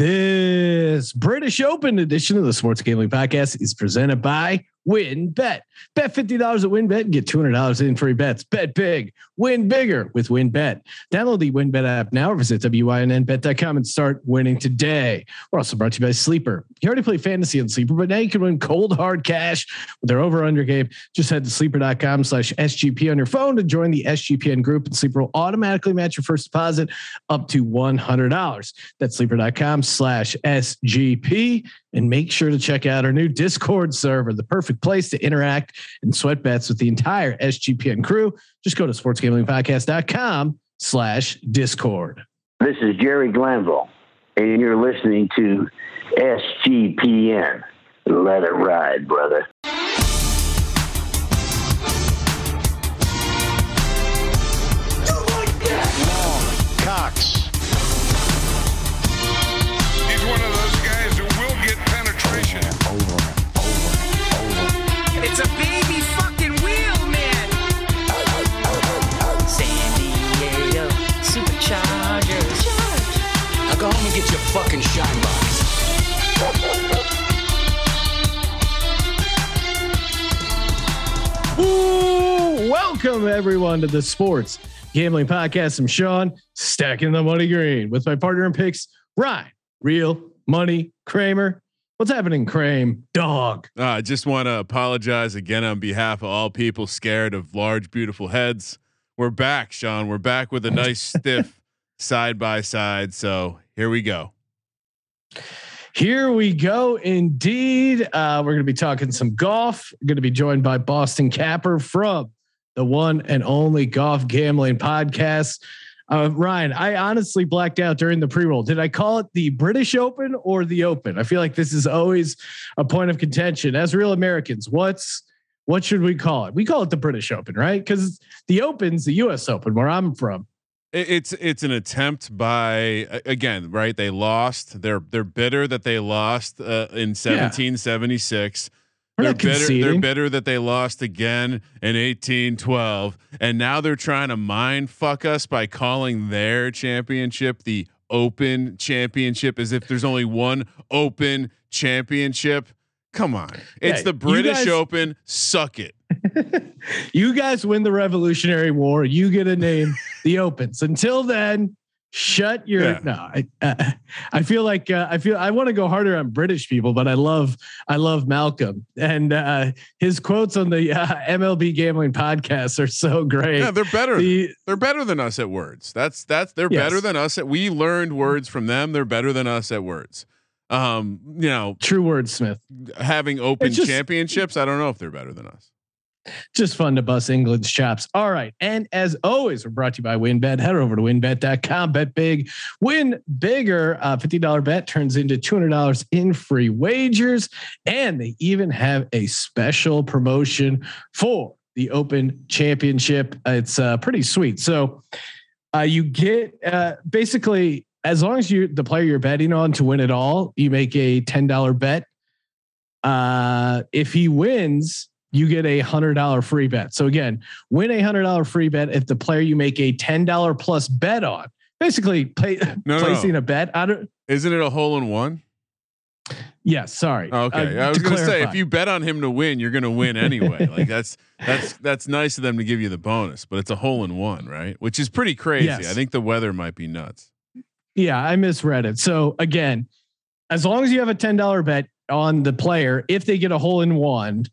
This British Open edition of the Sports Gambling Podcast is presented by WynnBET. Bet Bet $50 at WynnBET and get $200 in free bets. Bet big, win bigger with WynnBET. Download the WynnBET app now or visit WYNNBet.com and start winning today. We're also brought to you by Sleeper. You already play fantasy on Sleeper, but now you can win cold hard cash with their over under game. Just head to sleeper.com slash SGP on your phone to join the SGPN group and Sleeper will automatically match your first deposit up to $100. That's sleeper.com slash SGP and make sure to check out our new Discord server, the perfect place to interact and sweat bets with the entire SGPN crew. Just go to sportsgamblingpodcast.com slash discord. This is Jerry Glanville, and you're listening to SGPN. Let it ride, brother. Fucking shine box. Ooh, welcome everyone to the Sports Gambling Podcast. I'm Sean, stacking the money green with my partner in picks, Ryan, real money Kramer. What's happening, Kramer? Dog. Uh, I just want to apologize again on behalf of all people scared of large, beautiful heads. We're back, Sean. We're back with a nice stiff side by side. So here we go. Here we go. Indeed. Uh, we're going to be talking some golf. We're Going to be joined by Boston Capper from the one and only golf gambling podcast. Uh, Ryan, I honestly blacked out during the pre-roll. Did I call it the British Open or the Open? I feel like this is always a point of contention. As real Americans, what's what should we call it? We call it the British Open, right? Because the Open's the U.S. Open, where I'm from. It, it's it's an attempt by again, right? They lost. They're they're bitter that they lost uh, in 1776. We're They're bitter, they're bitter that they lost again in 1812, and now they're trying to mind fuck us by calling their championship the Open Championship, as if there's only one Open Championship. Come on, it's Yeah, the British guys- Open. Suck it. you guys win the Revolutionary War. You get a name, the Opens. Until then, shut your. Yeah. No, I, uh, I feel like uh, I feel I want to go harder on British people, but I love I love Malcolm and uh, his quotes on the uh, MLB gambling podcast are so great. Yeah, they're better. The- they're better than us at words. That's that's they're Yes. better than us at. We learned words from them. They're better than us at words. Um, you know, True wordsmith. having open just- championships. I don't know if they're better than us. Just fun to bust England's chops. All right. And as always, we're brought to you by WynnBET. Head over to wynnbet.com, bet big, win bigger. Uh, $50 bet turns into $200 in free wagers. And they even have a special promotion for the Open Championship. It's uh, pretty sweet. So uh, you get uh, basically, as long as you the player you're betting on to win it all, you make a $10 bet. Uh, if he wins, you get a hundred dollar free bet. So again, win a hundred dollar free bet if the player you make a ten dollar plus bet on. Basically, play, No, placing no. a bet. I don't. Isn't it a hole in one? Yes, sorry. Okay, Uh, I was to gonna say if you bet on him to win, you're gonna win anyway. like that's that's that's nice of them to give you the bonus, but it's a hole in one, right? Which is pretty crazy. Yes. I think the weather might be nuts. Yeah, I misread it. So again, as long as you have a ten dollar bet on the player, if they get a hole in one,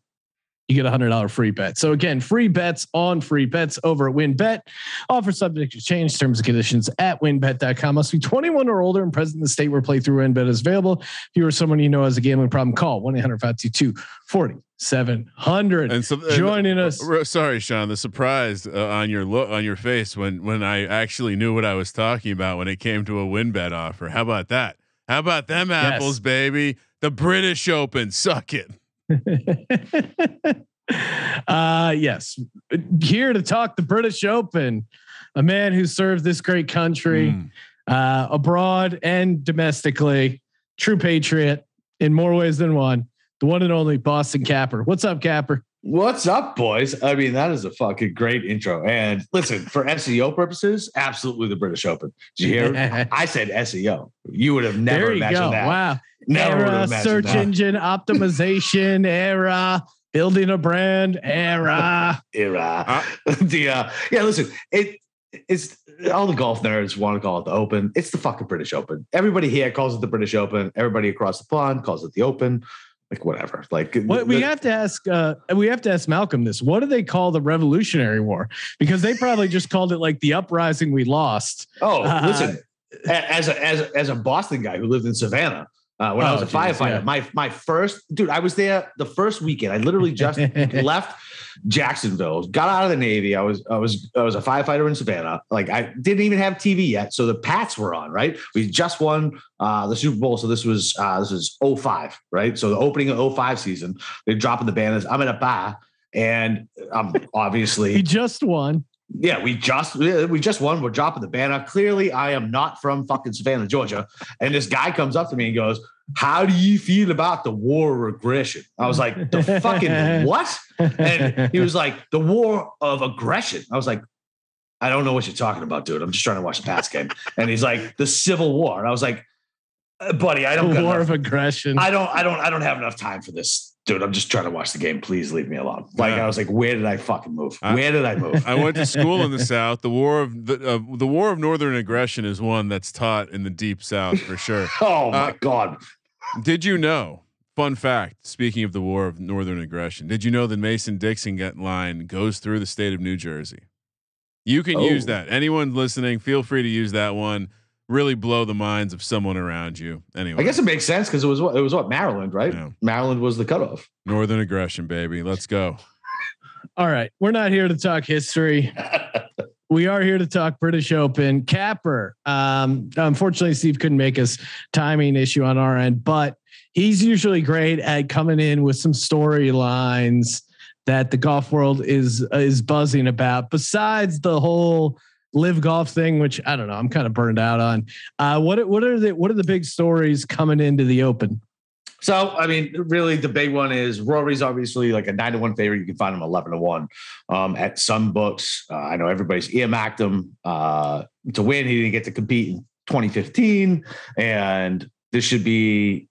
you get a hundred dollar free bet. So again, free bets on free bets over at WynnBET. Offer subject to change terms and conditions at wynnbet.com. Must be 21 or older and present in the state where playthrough WynnBET is available. If you or someone you know has a gambling problem, call 1-800-522-4700. And so and- Joining us. Sorry, Sean. The surprise uh, on your look on your face when when I actually knew what I was talking about when it came to a WynnBET offer. How about that? How about them apples, baby? The British Open, suck it. uh yes. Here to talk the British Open, a man who served this great country Mm. uh abroad and domestically, true patriot in more ways than one, the one and only Boston Capper. What's up, Capper? What's up, boys? I mean, that is a fucking great intro. And listen, for SEO purposes, absolutely the British Open. Did you hear? I said SEO. You would have never there you imagined go. that. Wow. Never era, search that. engine optimization era, building a brand era. era. the uh, yeah, listen, it it's all the golf nerds want to call it the Open. It's the fucking British Open. Everybody here calls it the British Open. Everybody across the pond calls it the Open. Like whatever. Like What we the- have to ask, uh, we have to ask Malcolm this. What do they call the Revolutionary War? Because they probably just called it like the uprising we lost. Oh, Uh, listen. As a as a, as a Boston guy who lived in Savannah uh, when I was Oh, a geez, firefighter, yeah. my my first dude, I was there the first weekend. I literally just left Jacksonville, got out of the Navy. I was I was I was a firefighter in Savannah. Like I didn't even have TV yet, so the Pats were on. Right, we just won uh, the Super Bowl, so this was uh, this was 05, right? So the opening of 05 season, they're dropping the banners. I'm in a bar, and I'm obviously He just won. Yeah, we just we just won. We're dropping the banner. Clearly, I am not from fucking Savannah, Georgia. And this guy comes up to me and goes, "How do you feel about the war of aggression?" I was like, "The fucking what?" And he was like, "The war of aggression." I was like, "I don't know what you're talking about, dude. I'm just trying to watch the Pats game." And he's like, "The Civil War." And I was like, "Uh, "Buddy, I don't the war enough of aggression. I don't, I don't, I don't have enough time for this, dude. I'm just trying to watch the game. Please leave me alone. Like Yeah. I was like, where did I fucking move? I- Where did I move? I went to school in the South. The war of the uh, the war of Northern aggression is one that's taught in the Deep South for sure. oh my Uh, god! Did you know? Fun fact. Speaking of the war of Northern aggression, did you know the Mason Dixon line goes through the state of New Jersey? You can use Oh. that. Anyone listening, feel free to use that one. Really blow the minds of someone around you. Anyway, I guess it makes sense because it was what it was what Maryland, right? Yeah. Maryland was the cutoff. Northern aggression, baby. Let's go. All right. We're not here to talk history. we are here to talk British Open. Capper. Um, unfortunately, Steve couldn't make us timing issue on our end, but he's usually great at coming in with some storylines that the golf world is is buzzing about. Besides the whole LIV Golf thing, which I don't know, I'm kind of burned out on. Uh, what what are the what are the big stories coming into the Open? So, I mean, really, the big one is Rory's obviously like a nine to one favorite. You can find him eleven to one um, at some books. Uh, I know everybody's earmarked him uh, to win. He didn't get to compete in 2015, and this should be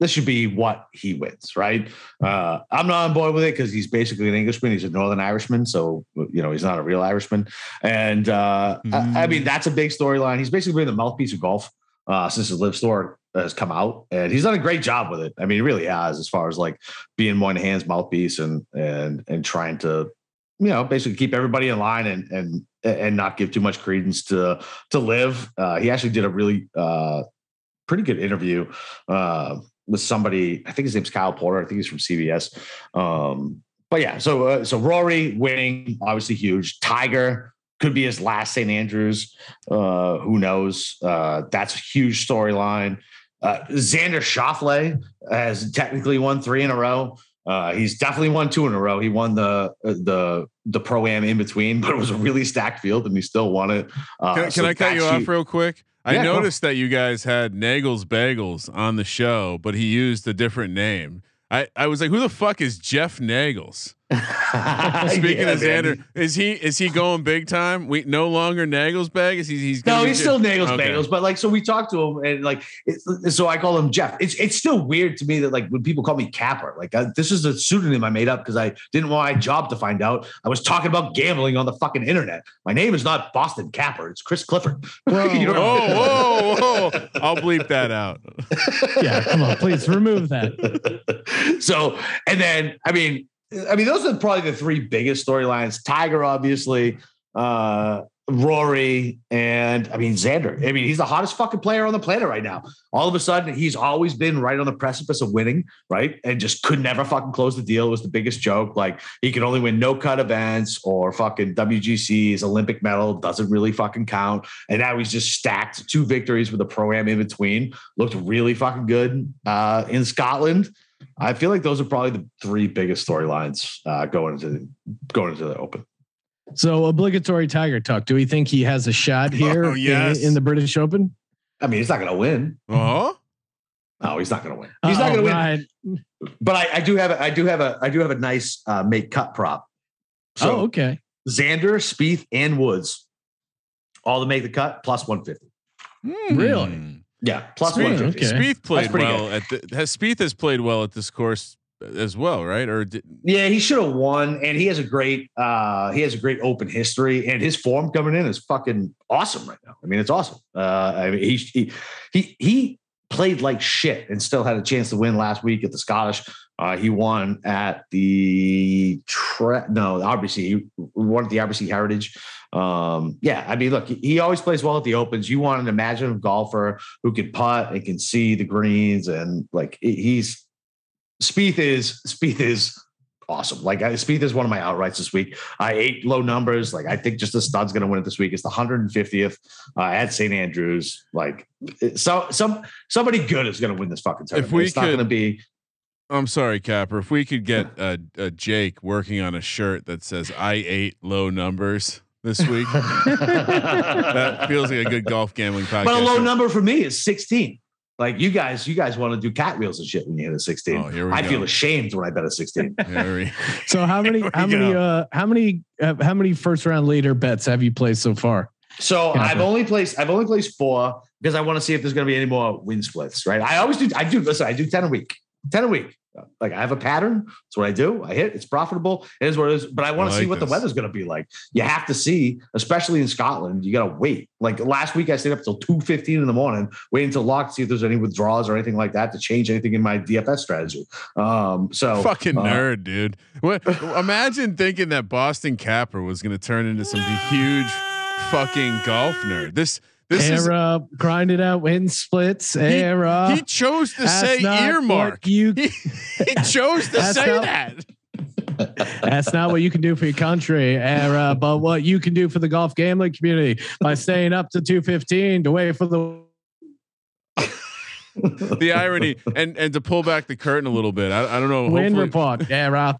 this should be what he wins, right? Uh, I'm not on board with it because he's basically an Englishman. He's a Northern Irishman, so you know he's not a real Irishman. And uh, I, I mean, that's a big storyline. He's basically been the mouthpiece of golf uh, since his LIV tour has come out, and he's done a great job with it. I mean, he really has, as far as like being Monahan's mouthpiece and and and trying to, you know, basically keep everybody in line and and and not give too much credence to to LIV. Uh, he actually did a really uh, pretty good interview uh, with somebody. I think his name's Kyle Porter. I think he's from CBS. Um, but yeah, so uh, so Rory winning, obviously huge. Tiger could be his last St. Andrews. Uh, who knows? Uh, that's a huge storyline. Uh, Xander Schauffele has technically won three in a row. Uh, he's definitely won two in a row. He won the the the pro am in between, but it was a really stacked field, and he still won it. Uh, Can, can so I cut you off real quick? I Yeah, noticed that you guys had Nagels Bagels on the show, but he used a different name. I, I was like, who the fuck is Jeff Nagels? Speaking Yeah, of man. Xander, is he is he going big time? We no longer Nagels bag. Is he, he's No, he's Jeff- still Nagels Okay. Bagels, but like, so we talked to him and like, it's, so I call him Jeff. It's it's still weird to me that like when people call me Capper, like I, this is a pseudonym I made up because I didn't want my job to find out I was talking about gambling on the fucking internet. My name is not Boston Capper; it's Chris Clifford. You know? Whoa, whoa, whoa! I'll bleep that out. Yeah, come on, please remove that. so, and then I mean, I mean, those are probably the three biggest storylines. Tiger, obviously, uh, Rory, and I mean Xander. I mean, he's the hottest fucking player on the planet right now. All of a sudden, he's always been right on the precipice of winning, right? And just could never fucking close the deal. It was the biggest joke. Like he could only win no cut events or fucking WGC's Olympic medal doesn't really fucking count. And now he's just stacked two victories with a pro am in between. Looked really fucking good uh, in Scotland. I feel like those are probably the three biggest storylines uh, going into going into the Open. So obligatory Tiger talk. Do we think he has a shot here Oh, in- yes. in, the British Open? I mean, he's not going to win. Oh, No, he's not going to win. He's not Uh-oh, going to win. Ryan. But I, I do have a, I do have a I do have a nice uh, make cut prop. So oh, okay. Xander, Spieth, and Woods, all to make the cut plus one fifty. Really? Yeah, plus Spieth, one fifty. okay. Spieth played pretty well at the, has Spieth has played well at this course as well, right? Or did, Yeah, he should have won, and he has a great uh he has a great open history, and his form coming in is fucking awesome right now. I mean, it's awesome. Uh, I mean, he he he he played like shit and still had a chance to win last week at the Scottish. Uh, he won at the tre- no obviously He won at the RBC Heritage. Um, yeah, I mean, look, he, always plays well at the opens. You want an imaginative golfer who can putt and can see the greens, and like he's Spieth is Spieth is awesome. Like I, Spieth is one of my outrights this week. I ate low numbers. Like I think just the stud's going to win it this week. It's the 150th uh, at St Andrews. Like so, some somebody good is going to win this fucking tournament. we it's not going to be. I'm sorry, Capper. If we could get a, uh, Jake working on a shirt that says "I ate low numbers" this week, that feels like a good golf gambling podcast. But a low number for me is 16. Like you guys, you guys want to do cartwheels and shit when you hit a 16. Oh, here we I go. feel ashamed when I bet a 16. Here we- So how many how many uh how many uh, how many first round leader bets have you placed so far? So Yeah. I've only placed I've only placed four because I want to see if there's going to be any more win splits. Right? I always do. I do. Listen, I do ten a week. Ten a week. Like I have a pattern. That's what I do. I hit. It's profitable. It is what it is. But I want to see like what the weather's going to be like. You have to see, especially in Scotland. You got to wait. Like last week, I stayed up until two fifteen in the morning, waiting to lock to see if there's any withdrawals or anything like that to change anything in my DFS strategy. Um, so Fucking uh, nerd, dude. What, imagine thinking that Boston Capper was going to turn into some huge fucking golf nerd. This this is era grinded out wind splits. Era. he chose to That's say earmark. You He, he chose to say not- that. That's not what you can do for your country, era, but what you can do for the golf gambling community by staying up to 215 to wait for the The irony and and to pull back the curtain a little bit. I, I don't know. win hopefully- report. Era.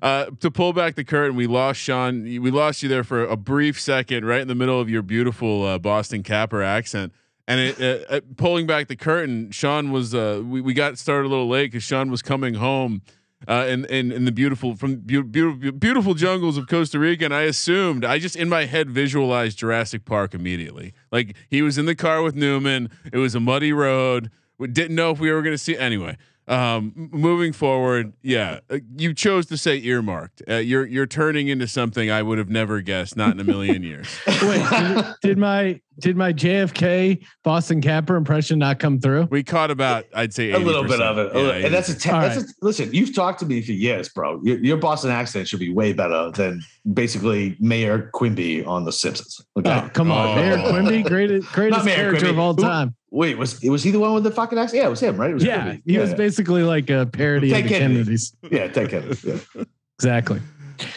Uh, to pull back the curtain, we lost Sean. We lost you there for a brief second, right in the middle of your beautiful uh, Boston Capper accent. And it, pulling back the curtain, Sean was. Uh, we we got started a little late because Sean was coming home, uh, in, in in the beautiful from beau- beautiful beautiful jungles of Costa Rica, and I assumed I just in my head visualized Jurassic Park immediately. Like he was in the car with Newman. It was a muddy road. We didn't know if we were going to see anyway. Um, moving forward, yeah, uh, you chose to say earmarked. Uh, you're you're turning into something I would have never guessed, not in a million years. Wait, did, did my did my JFK Boston Capper impression not come through? We caught about, I'd say, 80%. a little bit of it, A Yeah, little- and that's a, te- All that's a listen. You've talked to me for years, bro. Your, your Boston accent should be way better than basically Mayor Quimby on The Simpsons. Okay, Oh, come on, Oh. Mayor Quimby, greatest greatest Mayor character Quimby. of all time. Wait, was was he the one with the fucking accent? Yeah, it was him, right? It was Yeah, Quimby. he was yeah, basically like a parody Ted of the Kennedy. Kennedys. yeah, Ted Kennedy. Yeah. Exactly.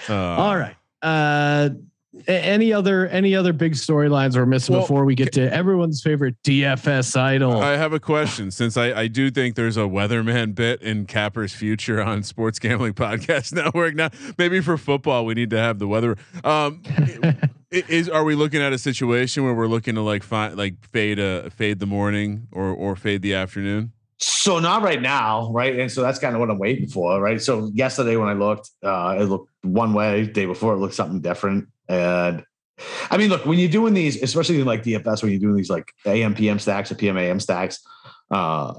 Uh, All right. Uh, any other any other big storylines we're missing Well, before we get to everyone's favorite DFS idol? I have a question since I, I do think there's a weatherman bit in Capper's future on Sports Gambling Podcast Network. Now, maybe for football, we need to have the weather. Um, i- is are we looking at a situation where we're looking to like find like fade a fade the morning or or fade the afternoon? So not right now, right? And so that's kind of what I'm waiting for, right? So yesterday when I looked, uh, it looked one way. Day before it looked something different. And I mean, look, when you're doing these, especially in like DFS, when you're doing these like AM PM stacks or PM AM stacks, uh,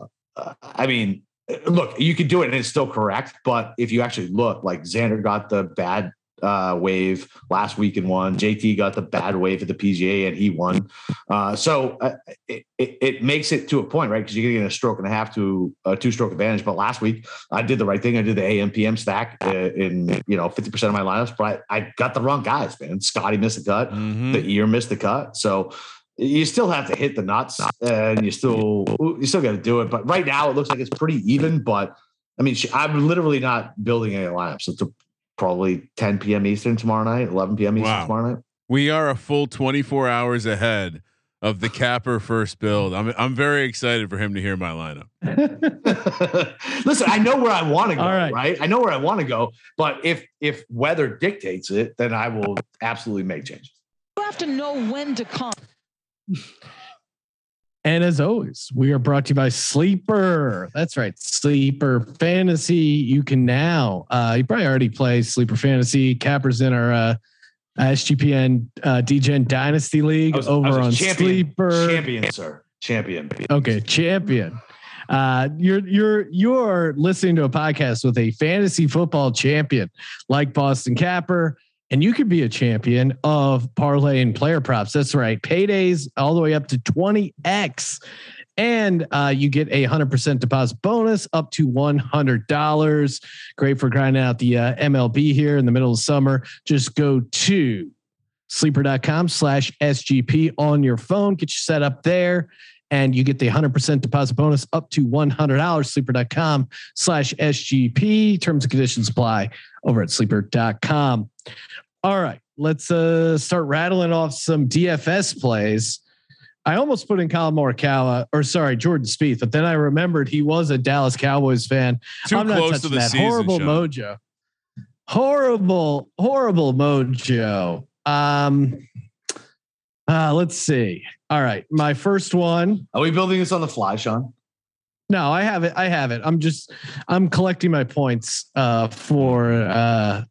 I mean, look, you could do it and it's still correct. But if you actually look, like Xander got the bad uh, wave last week and won. JT got the bad wave at the PGA and he won. Uh, so uh, it, it, it makes it to a point, right? Because you're getting a stroke and a half to a two stroke advantage. But last week I did the right thing. I did the AMPM stack uh, in you know 50% of my lineups, but I, I got the wrong guys, man. Scotty missed the cut, Mhm. the ear missed the cut. So you still have to hit the nuts and you still you still got to do it. But right now it looks like it's pretty even. But I mean, I'm literally not building any lineups. It's a, probably 10 p.m. Eastern tomorrow night, 11 p.m. Eastern Wow. tomorrow night. We are a full 24 hours ahead of the Capper first build. I'm I'm very excited for him to hear my lineup. Listen, I know where I want to go, All right. right. I know where I want to go, but if if weather dictates it, then I will absolutely make changes. You have to know when to come. And as always, we are brought to you by Sleeper. That's right, Sleeper Fantasy. You can now, uh, you probably already play Sleeper Fantasy. Cappers in our uh, SGPN uh, DGen Dynasty League was- over on champion, Sleeper. champion, sir, champion. Okay, champion. Uh, you're you're you're listening to a podcast with a fantasy football champion like Boston Capper, and you could be a champion of parlay and player props. That's right, paydays all the way up to twenty x, and uh, you get a hundred percent deposit bonus up to one hundred dollars. Great for grinding out the uh, MLB here in the middle of summer. Just go to sleeper.com slash SGP on your phone. Get you set up there and you get the 100% deposit bonus up to $100. Sleeper.com slash SGP. Terms and conditions apply over at sleeper.com. All right, let's uh, start rattling off some DFS plays. I almost put in Colin Morikawa, or sorry, Jordan Spieth, but then I remembered he was a Dallas Cowboys fan. Too I'm not close to the that season. horrible Sean. mojo. Horrible, horrible mojo. Um, uh, let's see. All right, my first one. Are we building this on the fly, Sean? No, I have it. I have it. I'm just I'm collecting my points uh, for uh,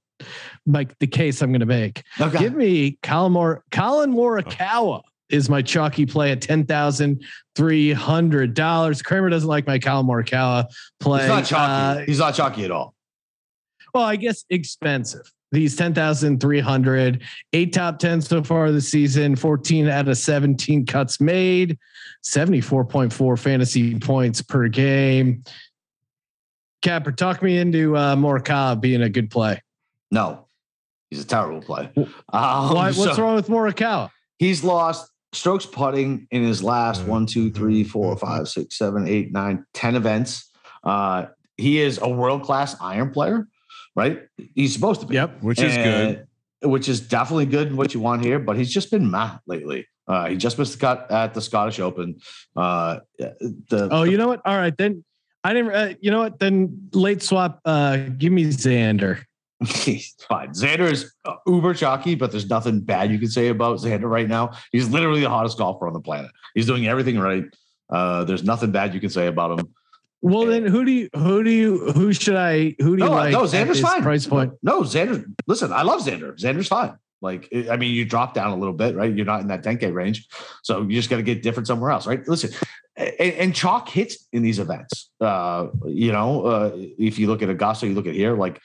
like the case I'm going to make. Okay. Give me Colin Mor- Colin Morikawa is my chalky play at ten thousand three hundred dollars. Kramer doesn't like my Colin Morikawa play. He's not chalky. Uh, He's not chalky at all. well, I guess expensive. He's 10,300, eight top 10 so far this season, 14 out of 17 cuts made, 74.4 fantasy points per game. Capper, talk me into uh, Morikawa being a good play. No, he's a terrible play. Um, Why, what's so wrong with Morikawa? He's lost strokes putting in his last one, two, three, four, five, six, seven, eight, nine, ten events. Uh, he is a world class iron player, right? He's supposed to be. Yep. which is good. Which is definitely good in what you want here, but he's just been mad lately. Uh, he just missed the cut at the Scottish Open. Uh, the, Oh, the- you know what? All right. Then I didn't, uh, you know what? Then late swap, uh, give me Xander. He's fine. Xander is uh, uber chalky, but there's nothing bad you can say about Xander right now. He's literally the hottest golfer on the planet. He's doing everything right. Uh, there's nothing bad you can say about him. Well, then who do you, who do you, who should I, who do you No, like? no, Xander's fine. Price point. No, Xander. Listen, I love Xander. Xander's fine. Like, I mean, you drop down a little bit, right? You're not in that 10K range. So you just got to get different somewhere else, right? Listen, and, and chalk hits in these events. Uh, you know, uh, if you look at Augusta, you look at here, like,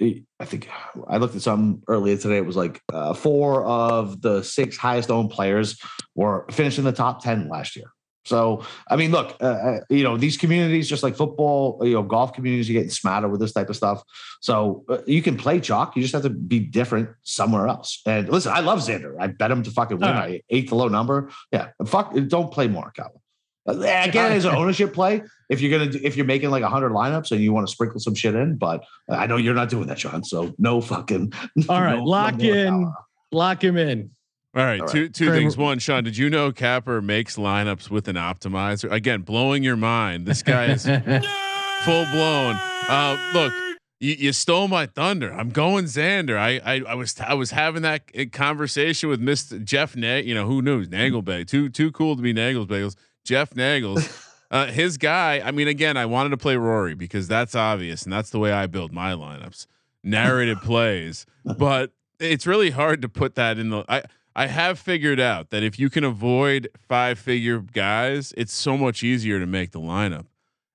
I think I looked at some earlier today. It was like uh, four of the six highest owned players were finished in the top 10 last year. So, I mean, look, uh, uh, you know, these communities, just like football, you know, golf communities, are getting smarter with this type of stuff. So uh, you can play chalk. You just have to be different somewhere else. And listen, I love Xander. I bet him to fucking win. All I ate the low number. Yeah, fuck. Don't play Morikawa. Uh, Again, as an ownership play, if you're gonna do, if you're making like hundred lineups and you want to sprinkle some shit in, but I know you're not doing that, Sean. So no fucking. All right, no- no lock in, lock him in. All right, All right. two two Kramer- things. One, Sean, did you know Capper makes lineups with an optimizer? Again, blowing your mind. This guy is full blown. Uh, look, you, you stole my thunder. I'm going Xander. I I, I was I was having that conversation with Mr. Jeff Nag. You know who knew Nagelbag? Too too cool to be Nagels bagels. Jeff Nagels. Uh, his guy. I mean, again, I wanted to play Rory because that's obvious, and that's the way I build my lineups. Narrated plays, but it's really hard to put that in the. I I have figured out that if you can avoid five figure guys, it's so much easier to make the lineup.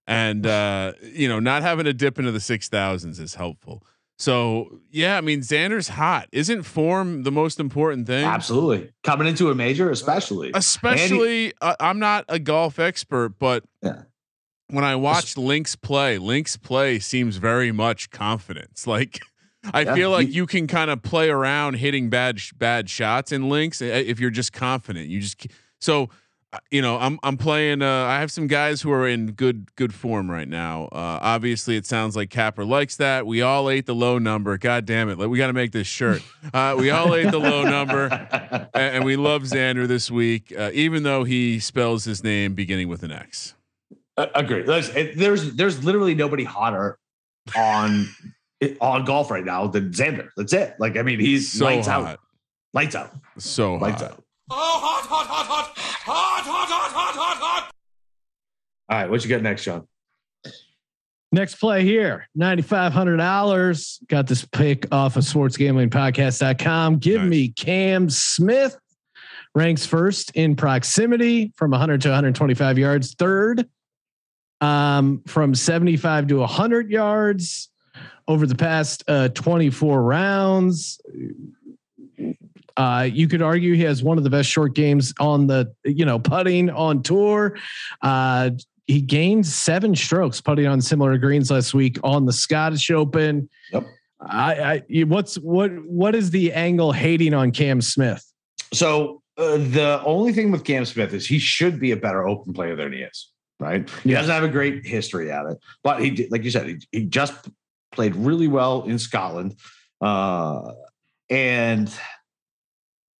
And uh, you know, not having to dip into the six thousands is helpful. So yeah, I mean Xander's hot. Isn't form the most important thing? Absolutely coming into a major, especially. Especially, uh, I'm not a golf expert, but Yeah. when I watched Link's play, Link's play seems very much confidence. Like I Yeah, feel like he- you can kind of play around hitting bad sh- bad shots in Links uh, if you're just confident. You just so uh, you know I'm I'm playing. Uh, I have some guys who are in good good form right now. Uh, obviously, it sounds like Capper likes that. We all ate the low number. God damn it! Like, we got to make this shirt. Uh, we all ate the low number and, and we love Xander this week, uh, even though he spells his name beginning with an X. Uh, Agreed. There's, there's there's literally nobody hotter on on golf right now than Xander. That's it. Like I mean, he's So lights hot, out, lights out, so lights hot. out. Oh, hot, hot, hot, hot, hot, hot, hot, hot, hot, hot, hot. All right, what you got next, Sean? Next play here, $9,500. Got this pick off of sportsgamblingpodcast.com. Give Nice. me Cam Smith. Ranks first in proximity from 100 to 125 yards. Third um, from 75 to 100 yards over the past uh, 24 rounds. Uh, you could argue he has one of the best short games on the, you know, putting on tour. Uh, he gained seven strokes putting on similar greens last week on the Scottish Open. Yep. I, I what's what what is the angle hating on Cam Smith? So uh, the only thing with Cam Smith is he should be a better open player than he is. Right? He Yeah. doesn't have a great history at it, but he, did- like you said, he, he just played really well in Scotland. Uh, and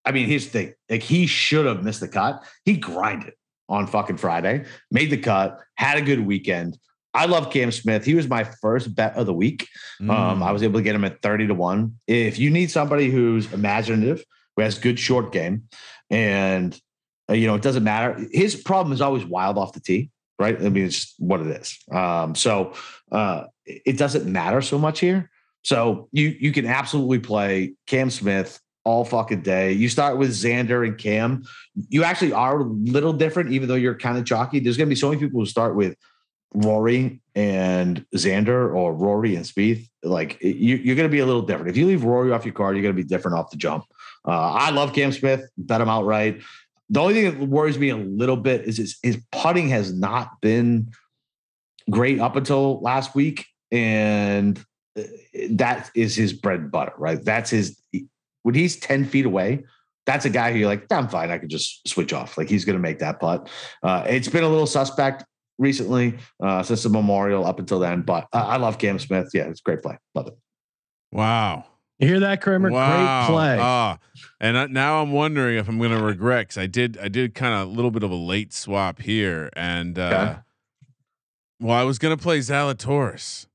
I mean, here's the thing: like he should have missed the cut. He grinded on fucking Friday, made the cut, had a good weekend. I love Cam Smith. He was my first bet of the week. Mm. Um, I was able to get him at 30 to 1. If you need somebody who's imaginative, who has good short game, and uh, you know, it doesn't matter. His problem is always wild off the tee, right? I mean, it's what it is. Um, so uh it doesn't matter so much here. So you you can absolutely play Cam Smith all fucking day. You start with Xander and Cam. You actually are a little different, even though you're kind of chalky. There's gonna be so many people who start with Rory and Xander or Rory and Spieth, like you, you're going to be a little different. If you leave Rory off your card, you're going to be different off the jump. Uh, I love Cam Smith, bet him outright. The only thing that worries me a little bit is his, his putting has not been great up until last week, and uh, that is his bread and butter, right? That's his when he's ten feet away. That's a guy who you're like, I'm fine. I can just switch off. Like he's going to make that putt. Uh, it's been a little suspect recently uh, since the Memorial up until then. But uh, I love Cam Smith. Yeah, it's a great play. Love it. Wow. You hear that, Kramer? Wow. Great play. Ah, and I, now I'm wondering if I'm going to regret because I did I did kind of a little bit of a late swap here, and uh, Okay. well, I was going to play Zalatoris,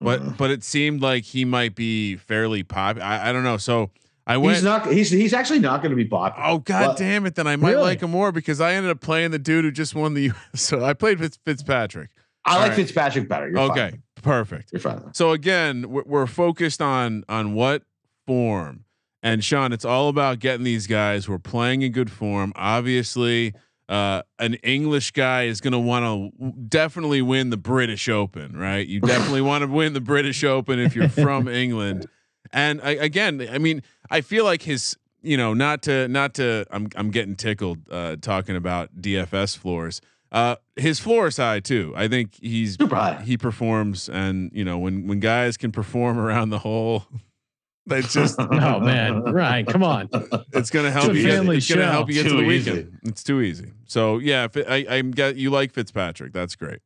but Mm. but it seemed like he might be fairly popular. I, I don't know. So I went. He's not. He's he's actually not going to be popular. Oh god Well, damn it! Then I might Really? like him more because I ended up playing the dude who just won the. So I played Fitz, Fitzpatrick. I All like right. Fitzpatrick better. You're okay, fine. perfect. You're fine. So again, we're, we're focused on on what form. And Sean, it's all about getting these guys who are playing in good form. Obviously, uh, an English guy is going to want to definitely win the British Open, right? You definitely want to win the British Open if you're from England. And I, again, I mean, I feel like his, you know, not to not to, I'm I'm getting tickled uh, talking about DFS floors. Uh, his floor is high too. I think he's Super high. he performs, and you know when when guys can perform around the hole, that's just Oh man, Ryan, come on. it's gonna help It's a you. Get, family it's gonna help you get to Too the easy. weekend. It's too easy. So yeah, if it, I I'm get you like Fitzpatrick. That's great.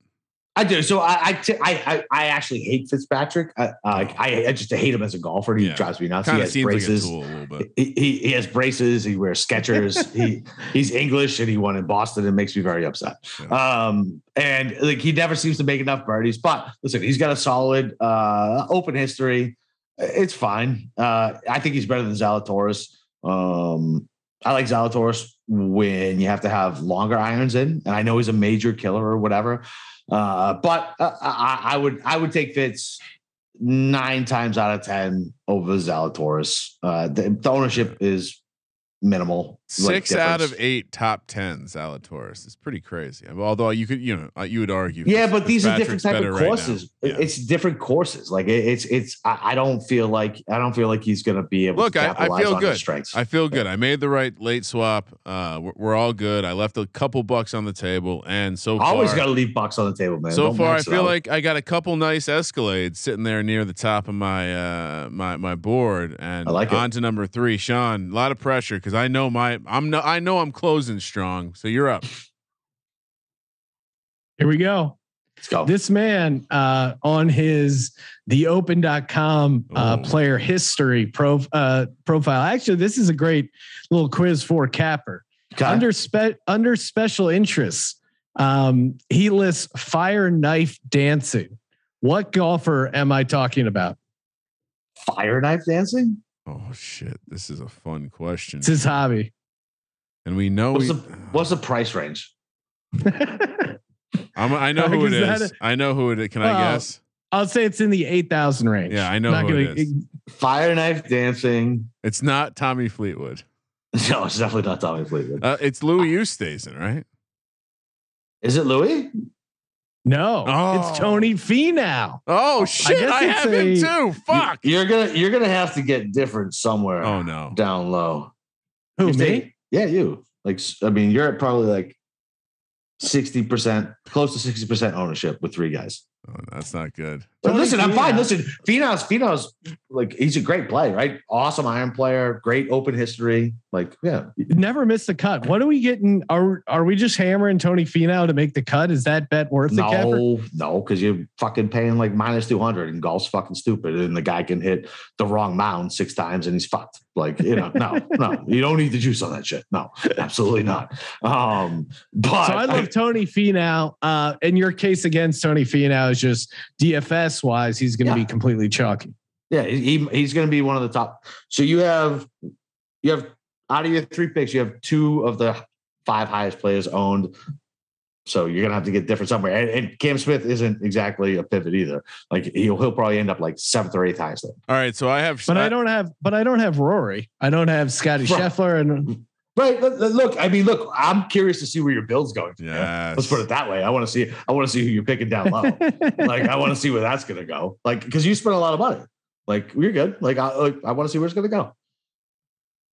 I do. So I I t- I, I, I actually hate Fitzpatrick. I, I I I just hate him as a golfer. He Yeah. drives me nuts. He Kind of has seems braces. like a tool a little bit. he, he he has braces. He wears Skechers. he he's English and he won in Boston. It makes me very upset. Um, and like he never seems to make enough birdies. But listen, he's got a solid uh, open history. It's fine. Uh, I think he's better than Zalatoris. Um, I like Zalatoris when you have to have longer irons in, and I know he's a major killer or whatever. Uh, but uh, I, I would I would take Fitz nine times out of ten over Zalatoris. Uh, the, the ownership is minimal. Like, Six out of eight top tens, Zalatoris. It's pretty crazy. Although you could, you know, uh, you would argue. Yeah, but these are different type of right courses. Yeah. It's different courses. Like it's it's. I, don't feel like I don't feel like he's going to be able Look, to I, I feel good. strengths. I feel good. I made the right late swap. Uh, we're, we're all good. I left a couple bucks on the table, and so far, Always got to leave bucks on the table, man. so Don't far, I feel out. like I got a couple nice Escalades sitting there near the top of my uh, my my board, and I like it. on to number three, Sean. A lot of pressure because I know my I'm no I know I'm closing strong. So you're up. Here we go. let's go. This man uh, on his theopen.com uh, Oh. player history pro, uh, profile. Actually, this is a great little quiz for Capper. Okay. Under spe- under special interests, um, he lists fire knife dancing. What golfer am I talking about? fire knife dancing. Oh shit, this is a fun question, It's his hobby. And we know What's we, the what's the price range? I'm, I know Like, who it is that is. a- I know who it is. Can I guess? I'll say it's in the eight thousand range. Yeah, I know Not who it gonna- is. Fire knife dancing. It's not Tommy Fleetwood. No, it's definitely not Tommy Fleetwood. Uh, it's Louis Oosthuizen, right? Is it Louis? No, Oh. it's Tony Finau. Oh shit! guess I, it's have him too. Fuck. You're gonna you're gonna have to get different somewhere. Oh no. down low. Who If me? they- yeah, you. Like I mean, you're at probably like sixty percent, close to sixty percent ownership with three guys. Oh, that's not good. Tony listen, I'm fine. Listen, Finau's Finau's like he's a great play, right? Awesome iron player, great open history. Like, yeah, Never missed the cut. What are we getting? Are are we just hammering Tony Finau to make the cut? Is that bet worth it, Capper? no, no, because you're fucking paying like minus two hundred, and golf's fucking stupid, and the guy can hit the wrong mound six times, and he's fucked. Like, you know, no, no, you don't need the juice on that shit. No, absolutely not. Um, but So I love Tony Finau. Uh, in your case against Tony Finau is just DFS wise, he's going to Yeah. be completely chalky. Yeah, he, he's going to be one of the top. So you have you have out of your three picks, you have two of the five highest players owned. So you're gonna have to get different somewhere. And, and Cam Smith isn't exactly a pivot either. Like he'll he'll probably end up like seventh or eighth highest. There. All right, so I have. But I don't have. But I don't have Rory. I don't have Scotty Right. Scheffler. And Right. Look, look, I mean, look, I'm curious to see where your build's going. to. Yes. Let's put it that way. I want to see. I want to see who you're picking down low. like I want to see where that's gonna go. Like because you spent a lot of money. Like we're good. Like I like, I want to see where it's gonna go.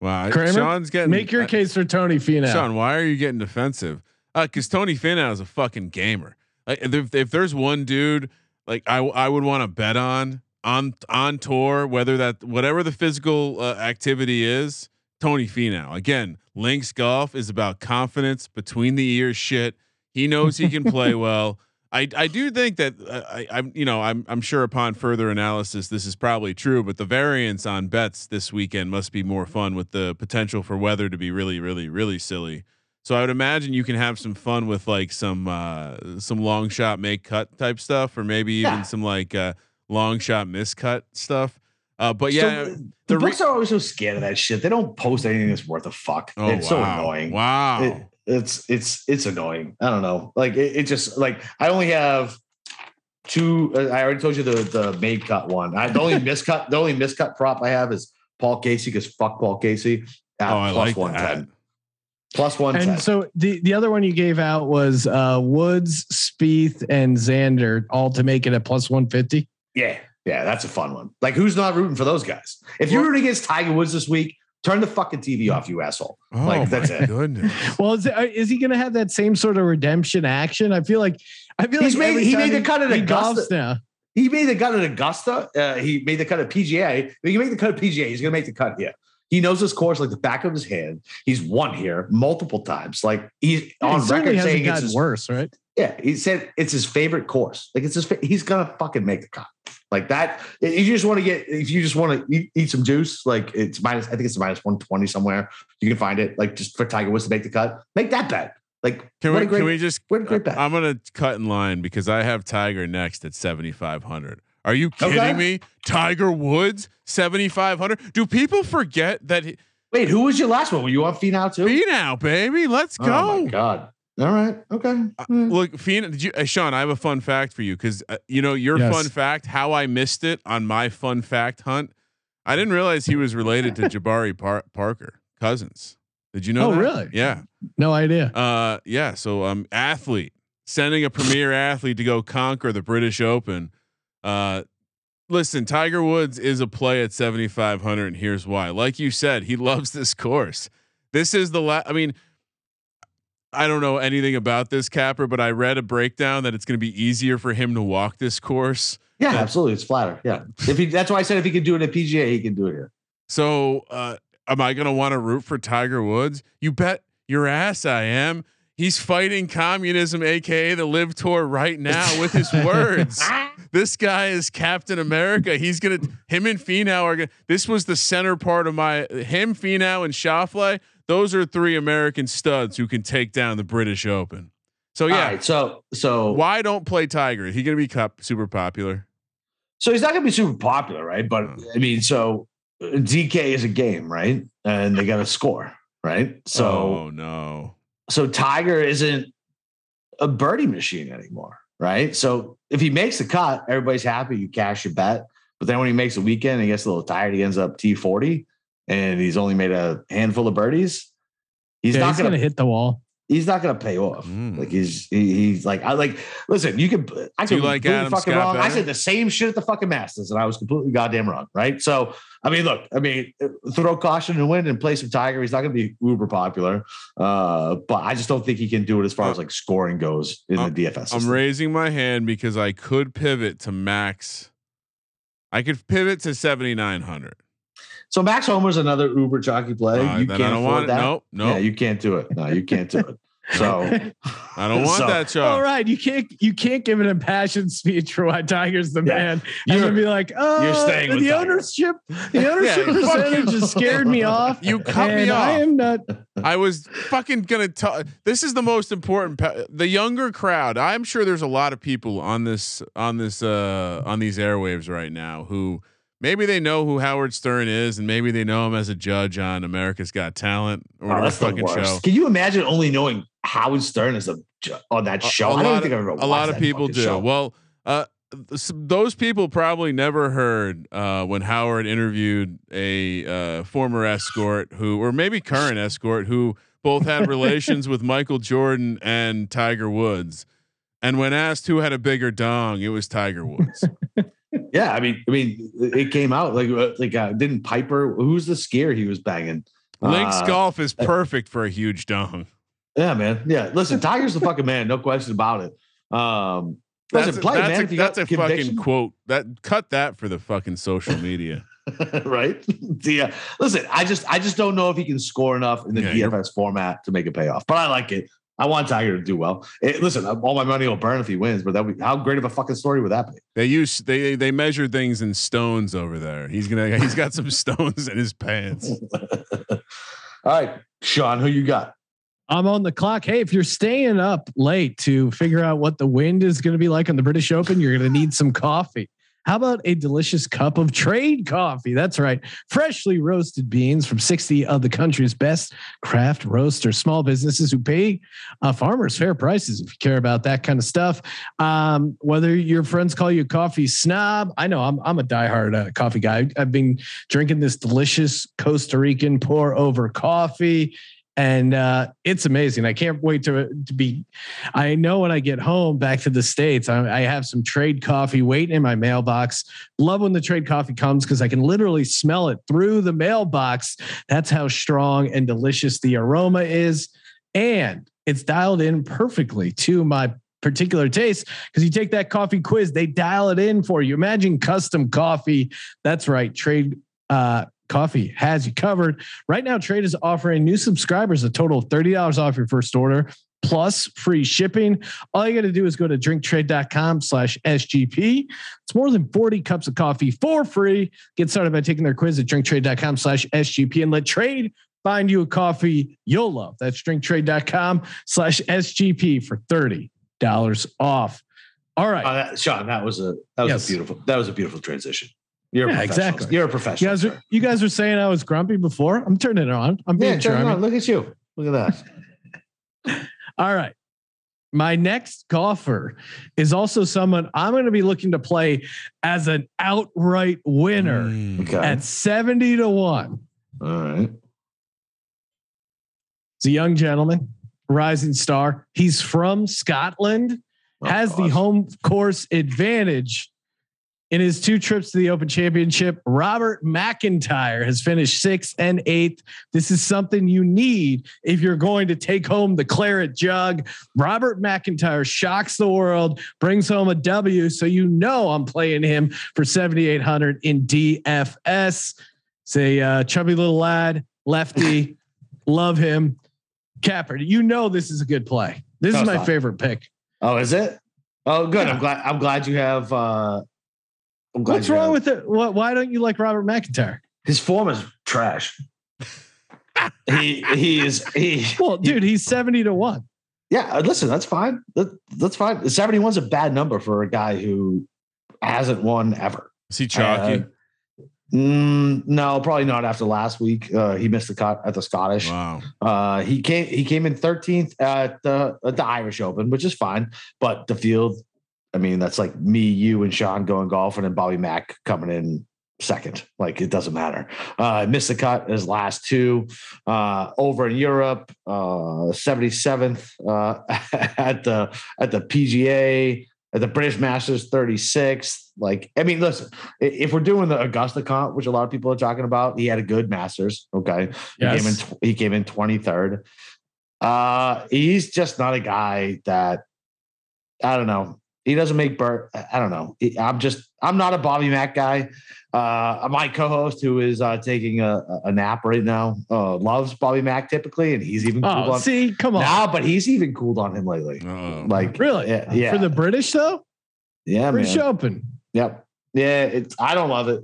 Wow, Kramer, Sean's getting. make your uh, case for Tony Finau. Sean, why are you getting defensive? Because Tony Finau is a fucking gamer. Like, if, if there's one dude like I I would want to bet on on on tour, whether that whatever the physical uh, activity is, Tony Finau. Again, links golf is about confidence, between the ears shit. He knows he can play well. I, I do think that uh, I, I'm you know I'm I'm sure upon further analysis this is probably true, but the variance on bets this weekend must be more fun with the potential for weather to be really really really silly. So I would imagine you can have some fun with like some uh, some long shot make cut type stuff, or maybe even Yeah. some like uh, long shot miscut stuff. Uh, but So yeah, the, the re- books are always so scared of that shit. They don't post anything that's worth a fuck. oh it's wow, so annoying. Wow. It- it's it's it's annoying. I don't know. Like it, it just like I only have two. uh, I already told you the the made cut one. I, the only miscut the only miscut prop I have is Paul Casey because fuck Paul Casey. At oh, I plus like one that. ten. Plus one ten. And so the the other one you gave out was uh, Woods, Spieth, and Xander, all to make it a plus one fifty. Yeah, yeah, that's a fun one. Like, who's not rooting for those guys? If you're rooting against Tiger Woods this week, turn the fucking TV off, you asshole. Oh Like, that's my it. goodness. Well, is, it, is he going to have that same sort of redemption action? I feel like I feel He's like made- he made the cut at he Augusta. now. He made the cut at Augusta. Uh, he made the cut at PGA. If he make the cut at PGA, he's going to make the cut here. He knows this course like the back of his hand. He's won here multiple times. Like he's Yeah, on it certainly record hasn't saying it's his, worse, right? yeah. He said it's his favorite course. Like it's his. Fa- he's gonna fucking make the cut. Like that. If you just want to get, if you just want to eat, eat some juice, like it's minus. I think it's minus one twenty somewhere. You can find it. Like just for Tiger Woods to make the cut, make that bet. Like Can we great, can we just? what a great bet. I'm gonna cut in line because I have Tiger next at 7,500. Are you kidding Okay. me? Tiger Woods 7,500. Do people forget that he, Wait, who was your last one? Were you on Finau too? Finau, baby? Let's go. Oh my god. All right. Okay. Uh. Look, Finau, did you, uh, Sean? I have a fun fact for you because uh, you know your Yes. fun fact. How I missed it on my fun fact hunt. I didn't realize he was related to Jabari Par- Parker, cousins. Did you know? Oh, that? really? Yeah. No idea. Uh, yeah. So, um, athlete sending a premier athlete to go conquer the British Open. Uh, listen, Tiger Woods is a play at 7,500, and here's why. Like you said, he loves this course. This is the last, I mean, I don't know anything about this capper, but I read a breakdown that it's going to be easier for him to walk this course. Yeah, absolutely. It's flatter. Yeah. If he, that's why I said if he could do it at PGA, he can do it here. So, uh, am I going to want to root for Tiger Woods? You bet your ass I am. He's fighting communism, aka the LIV Tour, right now with his words. this guy is Captain America. He's gonna. Him and Finau are gonna. This was the center part of my. Him, Finau, and Schauffele. Those are three American studs who can take down the British Open. So yeah, right. So so why don't play Tiger? Is he gonna be cup super popular? so he's not gonna be super popular, right? But I mean, so uh, DK is a game, right? And they got to score, right? So oh no. So Tiger isn't a birdie machine anymore, right? So if he makes the cut, everybody's happy. You cash your bet. But then when he makes a weekend and he gets a little tired, he ends up T40 and he's only made a handful of birdies. He's Yeah, not gonna, gonna hit the wall. he's not gonna pay off. Mm. Like he's he, he's like I like listen, you can I Do could like be Adam fucking Scott wrong. I said the same shit at the fucking Masters and I was completely goddamn wrong, right? So I mean, look, I mean, throw caution and win and play some Tiger. He's not gonna be uber popular. Uh, but I just don't think he can do it as far as like scoring goes in I'm- the DFS. I'm raising my hand because I could pivot to max. I could pivot to 7,900. So Max Homa's another uber chalky play. Uh, you can't afford that. Nope, nope. Yeah, you can't do it. No, you can't do it. So I don't want So- that show. All right, you can't you can't give an impassioned speech for why Tiger's the Yeah. man and You're- then be like, oh, you're staying with the Tiger." ownership, the ownership Yeah, percentage you. has scared me off. You cut me and I off. am not. I was fucking gonna tell. This is the most important. Pa- the younger crowd. I'm sure there's a lot of people on this on this uh on these airwaves right now who maybe they know who Howard Stern is, and maybe they know him as a judge on America's Got Talent or Oh, whatever that's the fucking worst. show. Can you imagine only knowing Howard Stern is a on that show? A, I don't lot think I've ever of, a lot of people do. show. Well, uh, those people probably never heard uh, when Howard interviewed a uh, former escort who, or maybe current escort, who both had relations with Michael Jordan and Tiger Woods. And when asked who had a bigger dong, it was Tiger Woods. Yeah, I mean, I mean, it came out like uh, like uh, didn't Piper? Who's the skier he was banging? Links Uh, golf is perfect for a huge dong. Yeah, man. Yeah, listen, Tiger's the fucking man, no question about it. Um, That's, listen, a, play, that's man. a, if you that's got a fucking quote. That cut that for the fucking social media. right? yeah. Listen, I just I just don't know if he can score enough in the Yeah, you're- DFS format to make it pay off. But I like it. I want Tiger to do well. Eh, listen, all my money will burn if he wins, but that would how great of a fucking story would that be? They use they they measure things in stones over there. He's gonna he's got some stones in his pants. all right, Sean, who you got? I'm on the clock. Hey, if you're staying up late to figure out what the wind is going to be like on the British Open, you're going to need some coffee. How about a delicious cup of trade coffee? That's right. Freshly roasted beans from 60 of the country's best craft roasters, small businesses who pay uh, farmers fair prices if you care about that kind of stuff. Um, whether your friends call you a coffee snob, I know I'm, I'm a diehard uh, coffee guy. I've been drinking this delicious Costa Rican pour over coffee and uh, it's amazing. I can't wait to to be. I know when I get home back to the states, I, I have some trade coffee waiting in my mailbox. Love when the trade coffee comes because I can literally smell it through the mailbox. That's how strong and delicious the aroma is, and it's dialed in perfectly to my particular taste because you take that coffee quiz they dial it in for you imagine custom coffee that's right trade uh coffee has you covered Right now, Trade is offering new subscribers a total of $30 off your first order plus free shipping. All you got to do is go to drinktrade.com slash SGP. It's more than 40 cups of coffee for free. Get started by taking their quiz at drinktrade.com slash SGP and let trade find you a coffee you'll love. That's drinktrade.com slash SGP for $30 off. All right. Uh, Sean, that was a that was Yes. a beautiful that was a beautiful transition. You're a Yeah, professional. exactly. You're a you professional. guys are you guys are saying I was grumpy before. I'm turning it on. I'm being yeah, it charming. on. look at you. Look at that. All right. My next golfer is also someone I'm going to be looking to play as an outright winner Mm. Okay. at 70 to 1. All right. It's a young gentleman, rising star. He's from Scotland, Oh, has the home course advantage. In his two trips to the Open Championship, Robert McIntyre has finished sixth and eighth. This is something you need if you're going to take home the claret jug. Robert McIntyre shocks the world, brings home a W. So you know I'm playing him for 7,800 in DFS. It's a uh, chubby little lad, lefty. Love him. Capper, you know this is a good play. This No, is my not. favorite pick. Oh, is it? Oh, good. Yeah. I'm glad. I'm glad you have. uh What's wrong have- with it? What, why don't you like Robert McIntyre? his form? Is trash. he he is he. Well, dude, he's 70 to 1. Yeah, uh, listen, that's fine. That, that's fine. 71's a bad number for a guy who hasn't won ever. Is he chalky? Uh, Mm, no, probably not after last week. Uh, he missed the cut at the Scottish. Wow. Uh, he came he came in 13th at the at the Irish Open, which is fine. But the field, I mean, that's like me, you, and Sean going golfing, and Bobby Mack coming in second. Like it doesn't matter. Uh, missed the cut his last two. Uh, over in Europe, uh, 77th uh, at the at the PGA. At the British Masters 36th. Like, I mean, listen, if we're doing the Augusta comp, which a lot of people are talking about, he had a good Masters. Okay. He came in. He came in twenty third. Uh, he's just not a guy that I don't know. He doesn't make Bert. I don't know. I'm just. I'm not a Bobby Mack guy. Uh, my co-host, who is uh, taking a, a nap right now, uh, loves Bobby Mack typically, and he's even cooled Oh, on see, come on. now. But he's even cooled on him lately. Uh-oh. Like Really? yeah, yeah, For the British though? yeah, British man. Open. Yep. Yeah, it's I don't love it.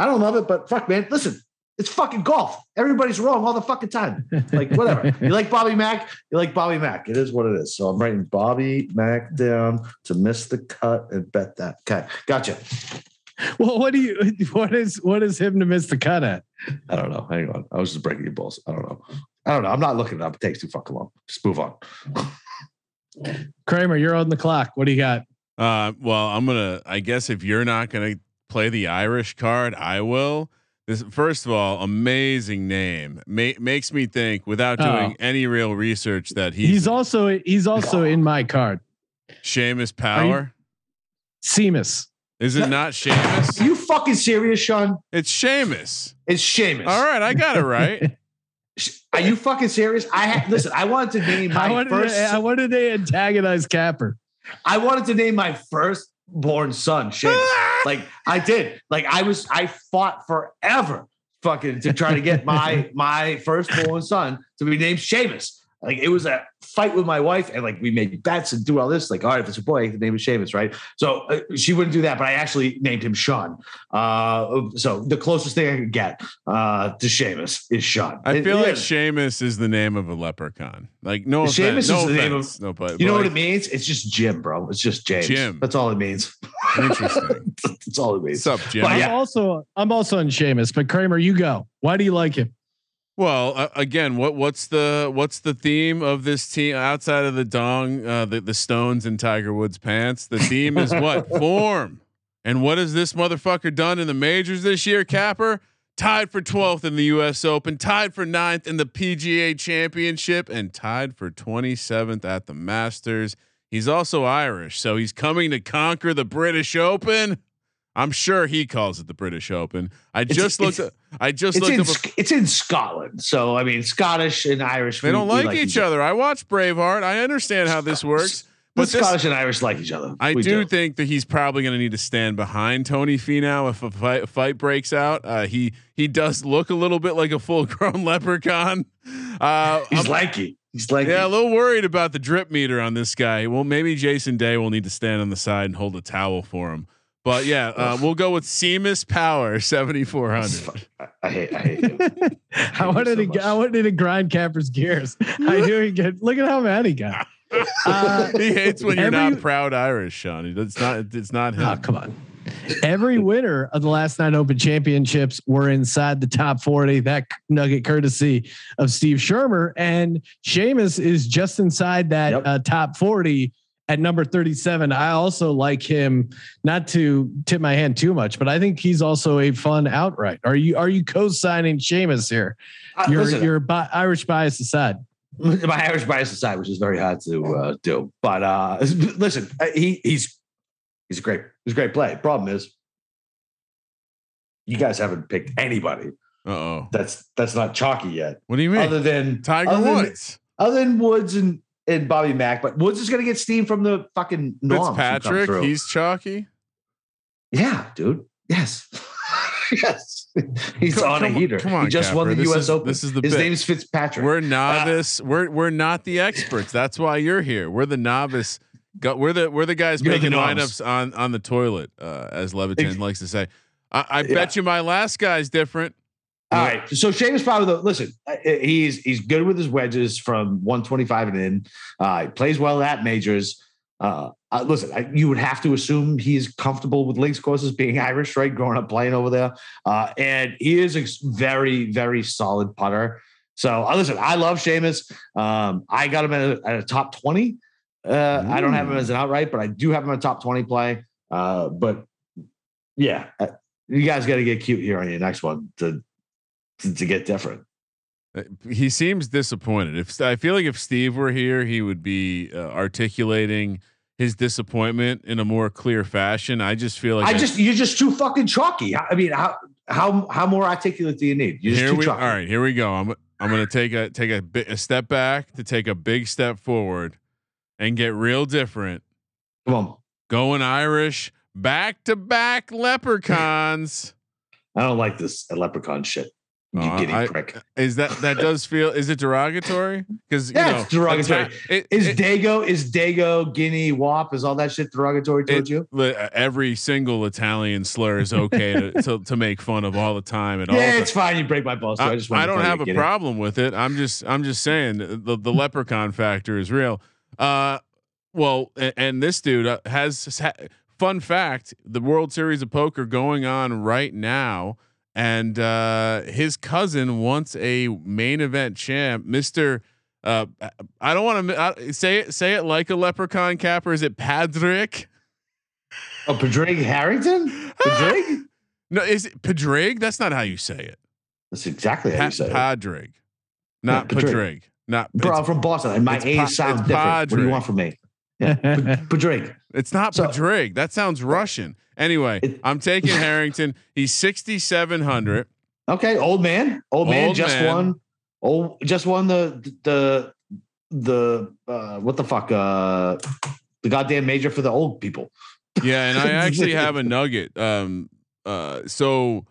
I don't love it, but fuck, man. Listen, it's fucking golf. Everybody's wrong all the fucking time. Like, whatever. you like Bobby Mack? You like Bobby Mack. It is what it is. So I'm writing Bobby Mack down to miss the cut and bet that. Okay. Gotcha. Well, what do you what is what is him to miss the cut at? I don't know. Hang on. I was just breaking your balls. I don't know. I don't know. I'm not looking it up. It takes too fucking long. Just move on. Kramer, you're on the clock. What do you got? Uh, well, I'm gonna. I guess if you're not gonna play the Irish card, I will. This first of all, amazing name Ma- makes me think without Oh. doing any real research that he's, He's also he's also in my card. Seamus Power. Seamus. Is it not Are you fucking serious, Sean? It's Seamus. It's Seamus. All right, I got it right. Are you fucking serious? I had listen. I wanted to name I my wanted, first. to, I wanted to antagonize Capper. I wanted to name my first born son Seamus. like I did. Like I was. I fought forever, fucking, to try to get my my firstborn son to be named Seamus. Like it was a fight with my wife, and like we made bets and do all this. Like, all right, if it's a boy, the name is Seamus, right? So uh, she wouldn't do that, but I actually named him Sean. Uh, so the closest thing I could get uh, to Seamus is Sean. I It- feel yeah. like Seamus is the name of a leprechaun. Like no Seamus no is the name offense, no, but You know but what it means? It's just Jim, bro. It's just James. Jim. That's all it means. Interesting. That's all it means. What's up, Jim? But yeah. I'm also I'm also on Seamus, but Kramer, you go. Why do you like him? Well, uh, again, what what's the what's the theme of this team outside of the dong, uh, the the Stones and Tiger Woods pants? The theme is what form, and what has this motherfucker done in the majors this year? Capper tied for twelfth in the U.S. Open, tied for 9th in the PGA Championship, and tied for twenty seventh at the Masters. He's also Irish, so he's coming to conquer the British Open. I'm sure he calls it the British Open. I It's- just looked. it's- Up, I just It's looked in, up. a- it's in Scotland. So, I mean, Scottish and Irish. They don't we like, each other. I watch Braveheart. I understand how this works, But this, Scottish and Irish like each other. I We do, think that he's probably going to need to stand behind Tony Finau if a fight, fight breaks out. Uh, he he does look a little bit like a full grown leprechaun. Uh, He's I'm- lanky. He's lanky. yeah, a little worried about the drip meter on this guy. Well, maybe Jason Day will need to stand on the side and hold a towel for him. But yeah, uh, we'll go with Seamus Power seventy four hundred. I, I hate. I hate him. I wanted so to much. I wanted to grind Capper's gears. I knew he get look at how mad he got. Uh, he hates when you're every- not proud Irish, Sean. It's not. It's not him. Oh, come on. Every winner of the last nine Open Championships were inside the top 40. That nugget courtesy of Steve Schirmer. And Seamus is just inside that Yep. uh, top 40 at number 37. I also like him, not to tip my hand too much, but I think he's also a fun outright. Are you are you co-signing Seamus here? Uh, Your listen, your bi- Irish bias aside. my Irish bias aside, which is very hard to uh, do. But uh, listen, uh, he he's he's a great he's a great play. Problem is, you guys haven't picked anybody Uh oh. that's that's not chalky yet, What do you mean? other than Tiger other than- Woods. other than Woods and and Bobby Mack. But Woods is going to get steam from the fucking come Fitzpatrick. He's chalky. yeah, dude. Yes. yes. He's Come- on a come- heater. come on, he just won the This U.S. is- Open. this is the His bit. name's Fitzpatrick. We're novice. we're we're not the experts. That's why you're here. We're the novice. We're the we're the guys the making novice. lineups on on the toilet, uh, as Levitin likes to say. I, I Yeah. bet you my last guy's different. All right. So Seamus probably though, listen, he's he's good with his wedges from 125 and in. Uh, he plays well at majors. Uh, uh, listen, I, you would have to assume he's comfortable with links courses, being Irish, right? Growing up playing over there, uh, and he is a very, very solid putter. So uh, listen, I love Seamus. Um, I got him at a, at a top twenty. Uh, I don't have him as an outright, but I do have him in a top twenty play. Uh, but yeah, uh, you guys got to get cute here on your next one to to, to get different. Uh, He seems disappointed. If I feel like if Steve were here, he would be uh, articulating his disappointment in a more clear fashion. I just feel like I just you're just too fucking chalky. I mean, how how how more articulate do you need? You're just here too we all chalky. right. Here we go. I'm I'm gonna take a take a, bi- a step back to take a big step forward and get real different. Come on. Going Irish back to back leprechauns. I don't like this leprechaun shit. You Uh, giddy I- prick. Is that that does feel? Is it derogatory? Because Yeah, you know, it's derogatory. atta- it- Is it- Dago, is Dago, Guinea, Wop, is all that shit derogatory towards it- you? every single Italian slur is okay to, to to make fun of all the time at all. Yeah, ti- it's fine. You break my balls. too. I, I, just I don't have a problem with it. I'm just I'm just saying the the leprechaun factor is real. Uh, well, and, and this dude uh, has fun fact: the World Series of Poker going on right now, and uh, his cousin wants a main event champ, Mister. Uh, I don't want to say it. Say it like a leprechaun capper. Is it Patrick? Oh, Padrig Harrington? Padrig? No, is it Padrig? That's not how you say it. That's exactly how you say it. Padrig, not Yeah, Padrig. Padrig. Not Bro, I'm from Boston, and my it's A's Pa- sound it's different. What do you want from me? Yeah, Padrig. It's not So- Padrig. That sounds Russian. Anyway, It- I'm taking Harrington. He's 6,700. Okay, old man, old man Old just man. won. Oh, just won the the the uh, what the fuck uh the goddamn major for the old people. Yeah, and I actually have a nugget. Um, uh, so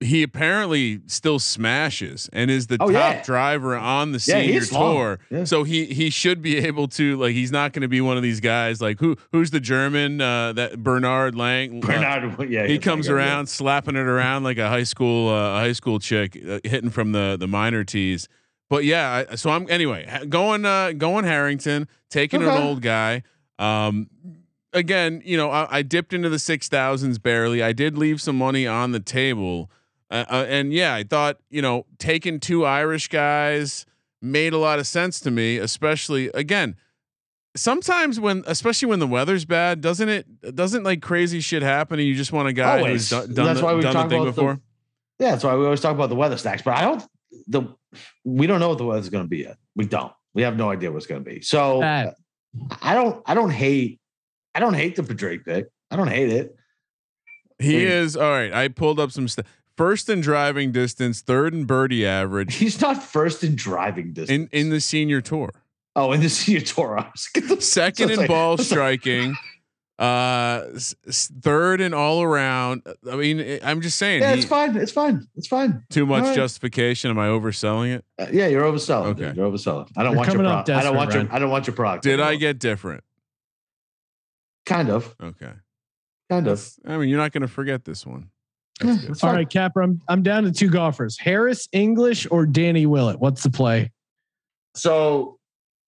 he apparently still smashes and is the Oh, top yeah. driver on the Yeah, senior long. tour. Yeah. So he he should be able to like he's not going to be one of these guys like who who's the German uh, that Bernard Lang uh, Bernard, yeah, he yeah, comes yeah, yeah. around slapping it around like a high school uh, a high school chick uh, hitting from the the minor tees but yeah I, so i'm anyway going uh going harrington taking an old guy um again you know i, I dipped into the six thousands barely i did leave some money on the table uh, uh, and yeah i thought you know taking two irish guys made a lot of sense to me especially again sometimes when especially when the weather's bad doesn't it doesn't like crazy shit happen and you just want a guy who's done, done, That's the, why we done the thing about the- before Yeah, that's why we always talk about the weather stacks. But I don't the we don't know what the weather's going to be yet. We don't. We have no idea what's going to be. So Pat. I don't. I don't hate. I don't hate the Drake pick. I don't hate it. he Wait. is all right i pulled up some stuff first in driving distance third in birdie average He's not first in driving distance. in in the senior tour oh, in the senior tour, I was gonna- second So it's in like- ball it's like- striking uh s- s- third in all around i mean I- i'm just saying Yeah, he- it's fine. It's fine. It's fine. too much All right. justification am i overselling it Uh, yeah, you're overselling. Okay. Okay, you're overselling. I don't You're want your. coming Pro- I don't want desperate, your. I don't want your product. did i get different kind of? okay Kind of. i mean you're not going to forget this one Yeah, That's good. it's All fine. right, Capper. I'm I'm down to two golfers: Harris English or Danny Willett. What's the play? So,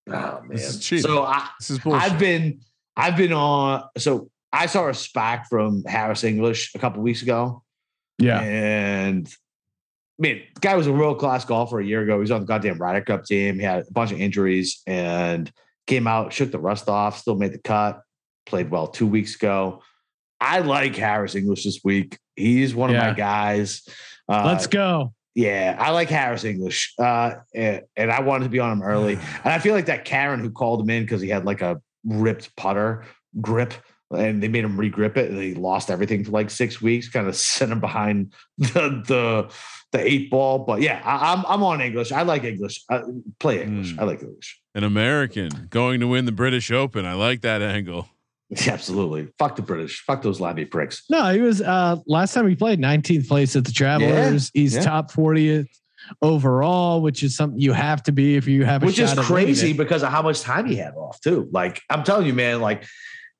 oh man. This is cheating. So I, this is bullshit I've been I've been on so I saw a SPAC from Harris English a couple weeks ago. Yeah, And man, the guy was a world class golfer a year ago. He was on the goddamn Ryder Cup team. He had a bunch of injuries and came out, shook the rust off, still made the cut, played well two weeks ago. I like Harris English this week. He's one of my guys. Uh, let's go. yeah, I like Harris English, uh, and, and I wanted to be on him early. And I feel like that Karen who called him in because he had like a ripped putter grip, and they made him regrip it, and he lost everything for like six weeks. Kind of sent him behind the the the eight ball. But yeah, I, I'm I'm on English. I like English. I play English. Hmm. I like English. an american going to win the british open i like that angle Yeah, absolutely. Fuck the British. Fuck those labby pricks. No, he was uh last time he played 19th place at the Travelers. He's yeah. top 40th overall, which is something you have to be if you have a which is crazy because of how much time he had off too. Like I'm telling you, man, like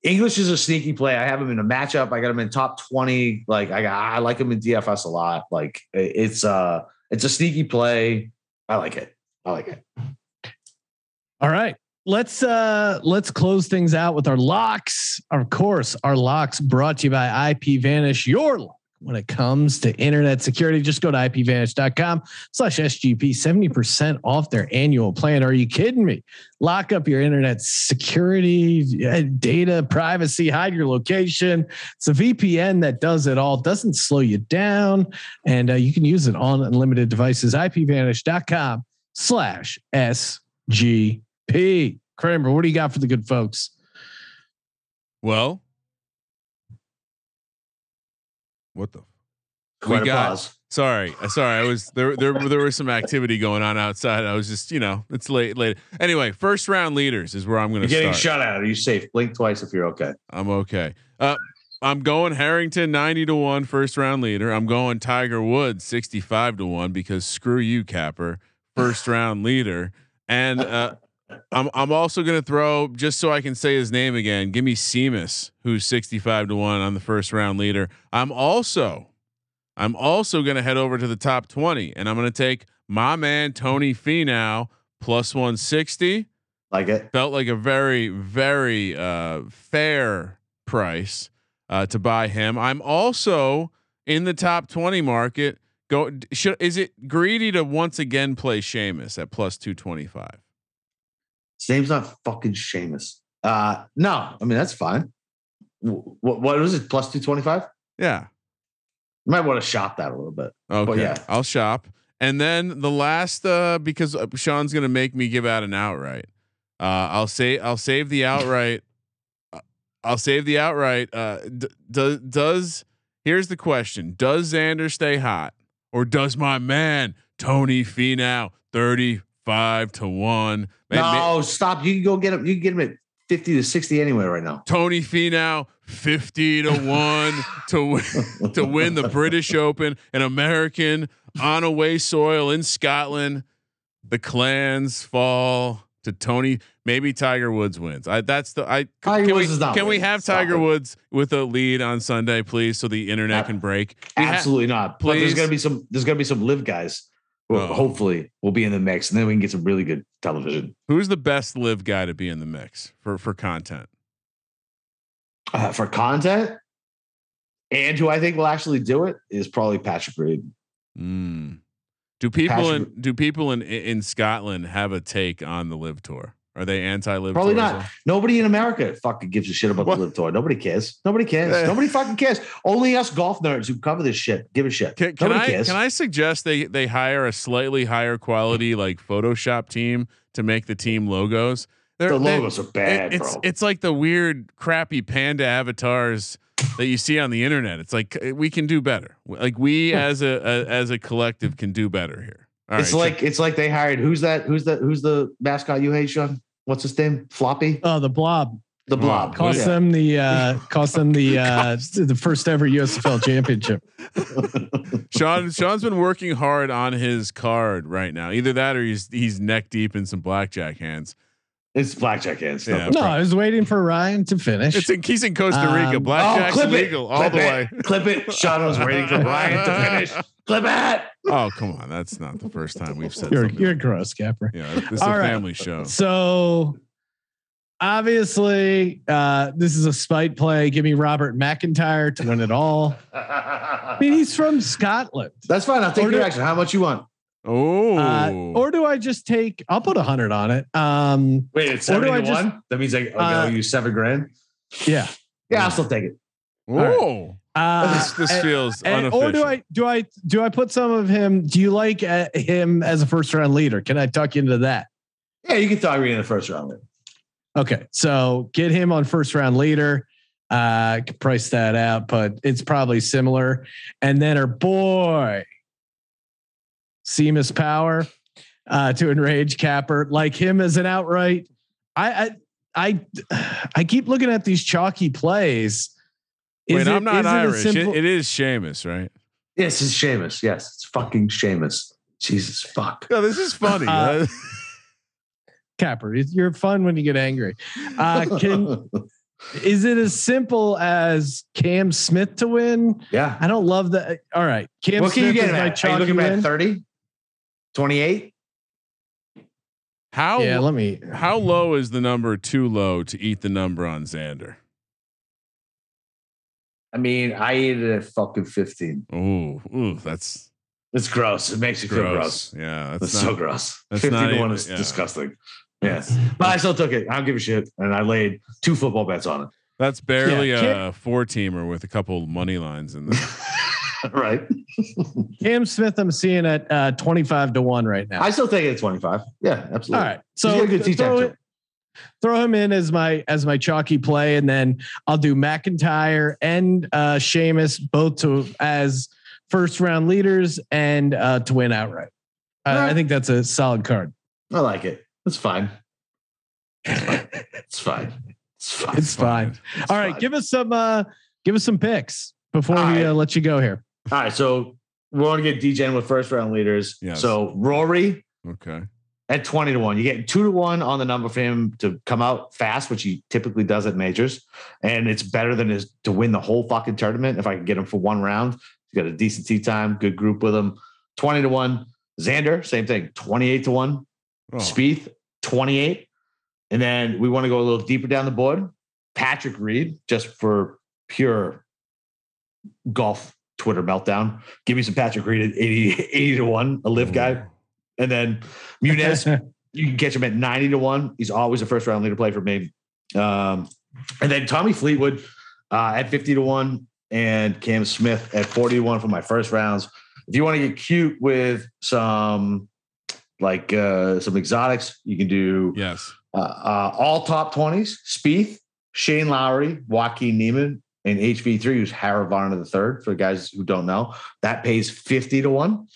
English is a sneaky play. I have him in a matchup. I got him in top 20. Like I got, I like him in DFS a lot. Like it's uh it's a sneaky play. I like it. I like it. All right. Let's uh let's close things out with our locks. Of course, our locks brought to you by IPVanish. Your lock when it comes to internet security, just go to ipvanish.com slash SGP, 70% off their annual plan. Are you kidding me? Lock up your internet security, uh, data, privacy, hide your location. It's a VPN that does it all, doesn't slow you down, and uh, you can use it on unlimited devices. ipvanish.com slash SGP. Kramer, what do you got for the good folks? Well, what the? Quite we a got. pause. Sorry, uh, sorry. I was there. There, there was some activity going on outside. I was just, you know, it's late, late. Anyway, first round leaders is where I'm going to getting start. shut out. Are you safe? Blink twice if you're okay. I'm okay. Uh, I'm going Harrington 90 to 1 first round leader. I'm going Tiger Woods 65 to 1 because screw you Capper first round leader. And uh, I'm I'm also going to throw just so I can say his name again. Give me Seamus who's 65 to 1 on the first round leader. I'm also I'm also going to head over to the top 20 and I'm going to take my man Tony Finau plus 160 Like it. felt like a very very uh, fair price uh, to buy him. I'm also in the top 20 market. Go should is it greedy to once again play Seamus at plus 225? His name's not fucking Seamus. Uh, no, I mean that's fine. What what was it? Plus two twenty five. Yeah. You might want to shop that a little bit. Okay. yeah. I'll shop. And then the last uh because uh, Sean's going to make me give out an outright. Uh I'll say I'll save the outright uh, I'll save the outright. Uh d- does does here's the question. Does Xander stay hot or does my man Tony Finau 35 to 1? Man, ma- no, stop. You can go get him. You can get him at fifty to sixty anyway right now. Tony Finau 50 to 1 to win, to win the British Open, an American on away soil in Scotland. The clans fall to Tony. Maybe Tiger Woods wins. I that's the I Tiger can Woods we, is not can we have Stop Tiger it. Woods with a lead on Sunday, please, so the internet can break. We ha- Absolutely not. But there's gonna be some. There's gonna be some LIV guys. Who Oh. Hopefully, will be in the mix, and then we can get some really good television. Who's the best LIV guy to be in the mix for for content? Uh, for content, and who I think will actually do it is probably Patrick Reed. Mm. Do people Patrick- in do people in in Scotland have a take on the LIV tour? Are they anti LIV? Probably not. Nobody in America fucking gives a shit about What? the LIV tour. Nobody cares. Nobody cares. Yeah. Nobody fucking cares. Only us golf nerds who cover this shit give a shit. Can, can I cares. can I suggest they they hire a slightly higher quality like Photoshop team to make the team logos? They're, the they- logos are bad, it- it's bro. it's like the weird crappy panda avatars that you see on the internet. It's like we can do better. Like we hmm. as a, a as a collective can do better here. All it's right, like it's like they hired who's that? Who's that? Who's the mascot you hate, Sean? What's his name? Floppy, Oh, the blob the blob. cost Yeah. them the uh, cost them the uh, the first ever USFL championship. Sean Sean's been working hard on his card right now. Either that or he's he's neck deep in some blackjack hands. It's blackjack hands. Yeah. No, I was waiting for Ryan to finish. It's in he's in Costa Rica. Um, Blackjack's clip legal it. all Clip the it. way. Clip it. Sean was waiting for Ryan to finish. Clip it. Oh come on, that's not the first time we've said you're something. you're gross, Capper. yeah, this is All a right. family show. So obviously, uh, this is a spite play. Give me Robert McIntyre to win it all. I mean, he's from Scotland. That's fine. I'll take Order- your action. How much you want? Oh, Uh, or do I just take? I'll put a hundred on it. Um, Wait, it's Or do to just- one. That means I, I Uh, owe you seven grand. yeah. Yeah, I'll still take it. oh, Uh, this, this and- feels and- unofficial. or do I do I do I put some of him? Do you like uh, him as a first round leader? Can I tuck you into that? Yeah, you can throw me in the first round. Then. Okay, so get him on first round leader. Uh, I could price that out, but it's probably similar. And then our boy, Seamus Power, uh, to enrage Capper, like him as an outright. I I I, I keep looking at these chalky plays. Is Wait, it- I'm not is it a Irish. It- simple- it is Seamus, right? Yes, it's Seamus. Yes, it's fucking Seamus. Jesus fuck. No, this is funny. Uh, Capper, you're fun when you get angry. Uh, can is it as simple as Cam Smith to win? yeah. I don't love that. All right, Cam What can Smith you get is him my at? Are you chalky looking at win. 30? 28? How Yeah, let me. how uh, low is the number too low to eat the number on Xander? I mean, I ate it at fucking 15. Ooh, ooh, that's It's gross. It makes you feel gross. gross. Yeah, That's that's so gross. that's 15 not to 1 is yeah. disgusting. Yes. But I still took it. I don't give a shit. And I laid two football bets on it. that's barely Yeah, a four teamer with a couple money lines in there. right. Cam Smith, I'm seeing at uh, 25 to 1 right now. I still take it at 25. Yeah, absolutely. All right. So throw, it- throw him in as my as my chalky play, and then I'll do McIntyre and uh Seamus both to as first round leaders and uh to win outright. I, I think that's a solid card. I like it. It's fine. It's fine. It's fine. It's fine. It's All right, fine. give us some uh give us some picks before we right. uh, let you go here. All right. So we're going to get DJing with first round leaders. Yes. So Rory Okay. at 20 to 1. You get two to one on the number for him to come out fast, which he typically does at majors. And it's better than his to win the whole fucking tournament if I can get him for one round. He's got a decent tee time, good group with him. 20 to 1. Xander, same thing, 28 to 1. Oh, Spieth, 28. And then we want to go a little deeper down the board. Patrick Reed, just for pure golf Twitter meltdown. Give me some Patrick Reed at 80, 80 to 1, a LIV guy. And then Munoz, you can catch him at 90 to 1. He's always a first round leader play for me. Um, and then Tommy Fleetwood uh, at 50 to 1 and Cam Smith at 40 to 1 for my first rounds. If you want to get cute with some like uh, some exotics, you can do Yes. uh, uh, all top 20s Spieth, Shane Lowry, Joaquin Niemann, and HV3, who's Harold Varner the third for guys who don't know. That pays 50 to 1.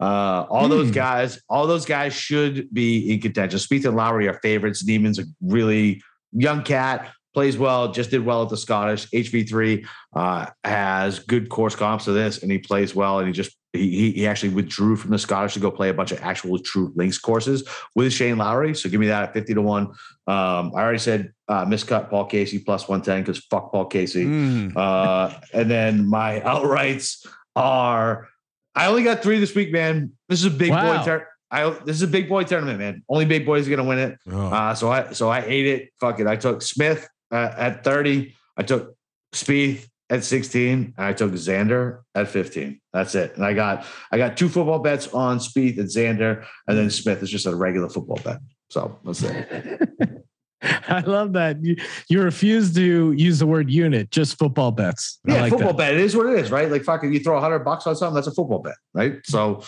Uh, all those Hmm. guys, all those guys should be in contention. Spieth and Lowry are favorites. Niemann's a really young cat, plays well, just did well at the Scottish. HV3 uh, has good course comps to this, and he plays well. And he just he, he- actually withdrew from the Scottish to go play a bunch of actual true links courses with Shane Lowry. So give me that at 50 to 1. Um, I already said uh, miscut Paul Casey plus 110 because fuck Paul Casey. Mm. Uh, and then my outrights are I only got three this week, man. This is a big Wow. boy tur- I this is a big boy tournament, man. Only big boys are gonna win it. Oh, Uh, so I so I ate it. Fuck it. I took Smith uh, at 30. I took Spieth at 16, and I took Xander at 15. That's it. And I got I got two football bets on Spieth and Xander, and then Smith is just a regular football bet. So that's it. I love that. You, you refuse to use the word unit, just football bets. I Yeah, like football that. bet. It is what it is, right? Like fucking, you throw a hundred bucks on something, that's a football bet, right? So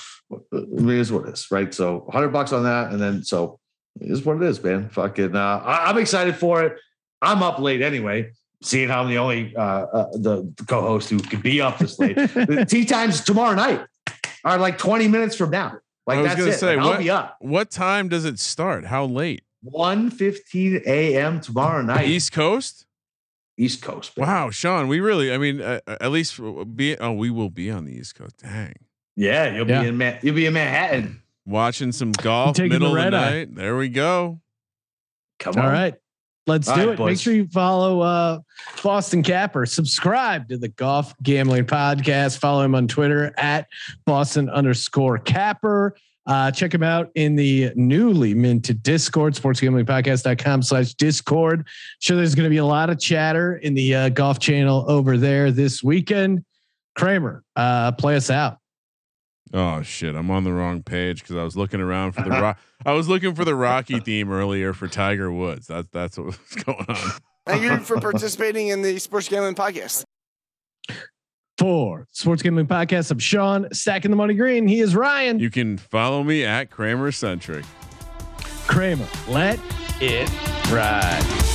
it is what it is, right? So hundred bucks on that, and then so it is what it is, man. Fucking, uh, I, I'm excited for it. I'm up late anyway, seeing how I'm the only uh, uh, the, the co-host who could be up this late. the tee times tomorrow night are like 20 minutes from now. Like I was that's gonna it. say, Like, I'll what- be up What time does it start? How late? 1 a.m. tomorrow night, East, Coast. East Coast? Coast. baby. Wow, Sean, we really, I mean, uh, at least be, oh, we will be on the East Coast. Dang. Yeah, you'll Yeah. be in Man- you'll be in Manhattan. Watching some golf, taking the middle of the red eye. night. There we go. Come on. All right. Let's All do right, it. Make sure you follow uh, Boston Capper. Subscribe to the Golf Gambling Podcast. Follow him on Twitter at Boston underscore Capper. Uh, check him out in the newly minted Discord, sportsgamblingpodcast.com slash Discord. Sure, there's going to be a lot of chatter in the uh, golf channel over there this weekend. Kramer, uh, play us out. Oh shit, I'm on the wrong page because I was looking around for the rock. I was looking for the Rocky theme earlier for Tiger Woods. That's that's what was going on. Thank you for participating in the Sports Gambling Podcast. For Sports Gambling Podcast, I'm Sean, stacking the money green. He is Ryan. You can follow me at Kramer Centric. Kramer, let it ride.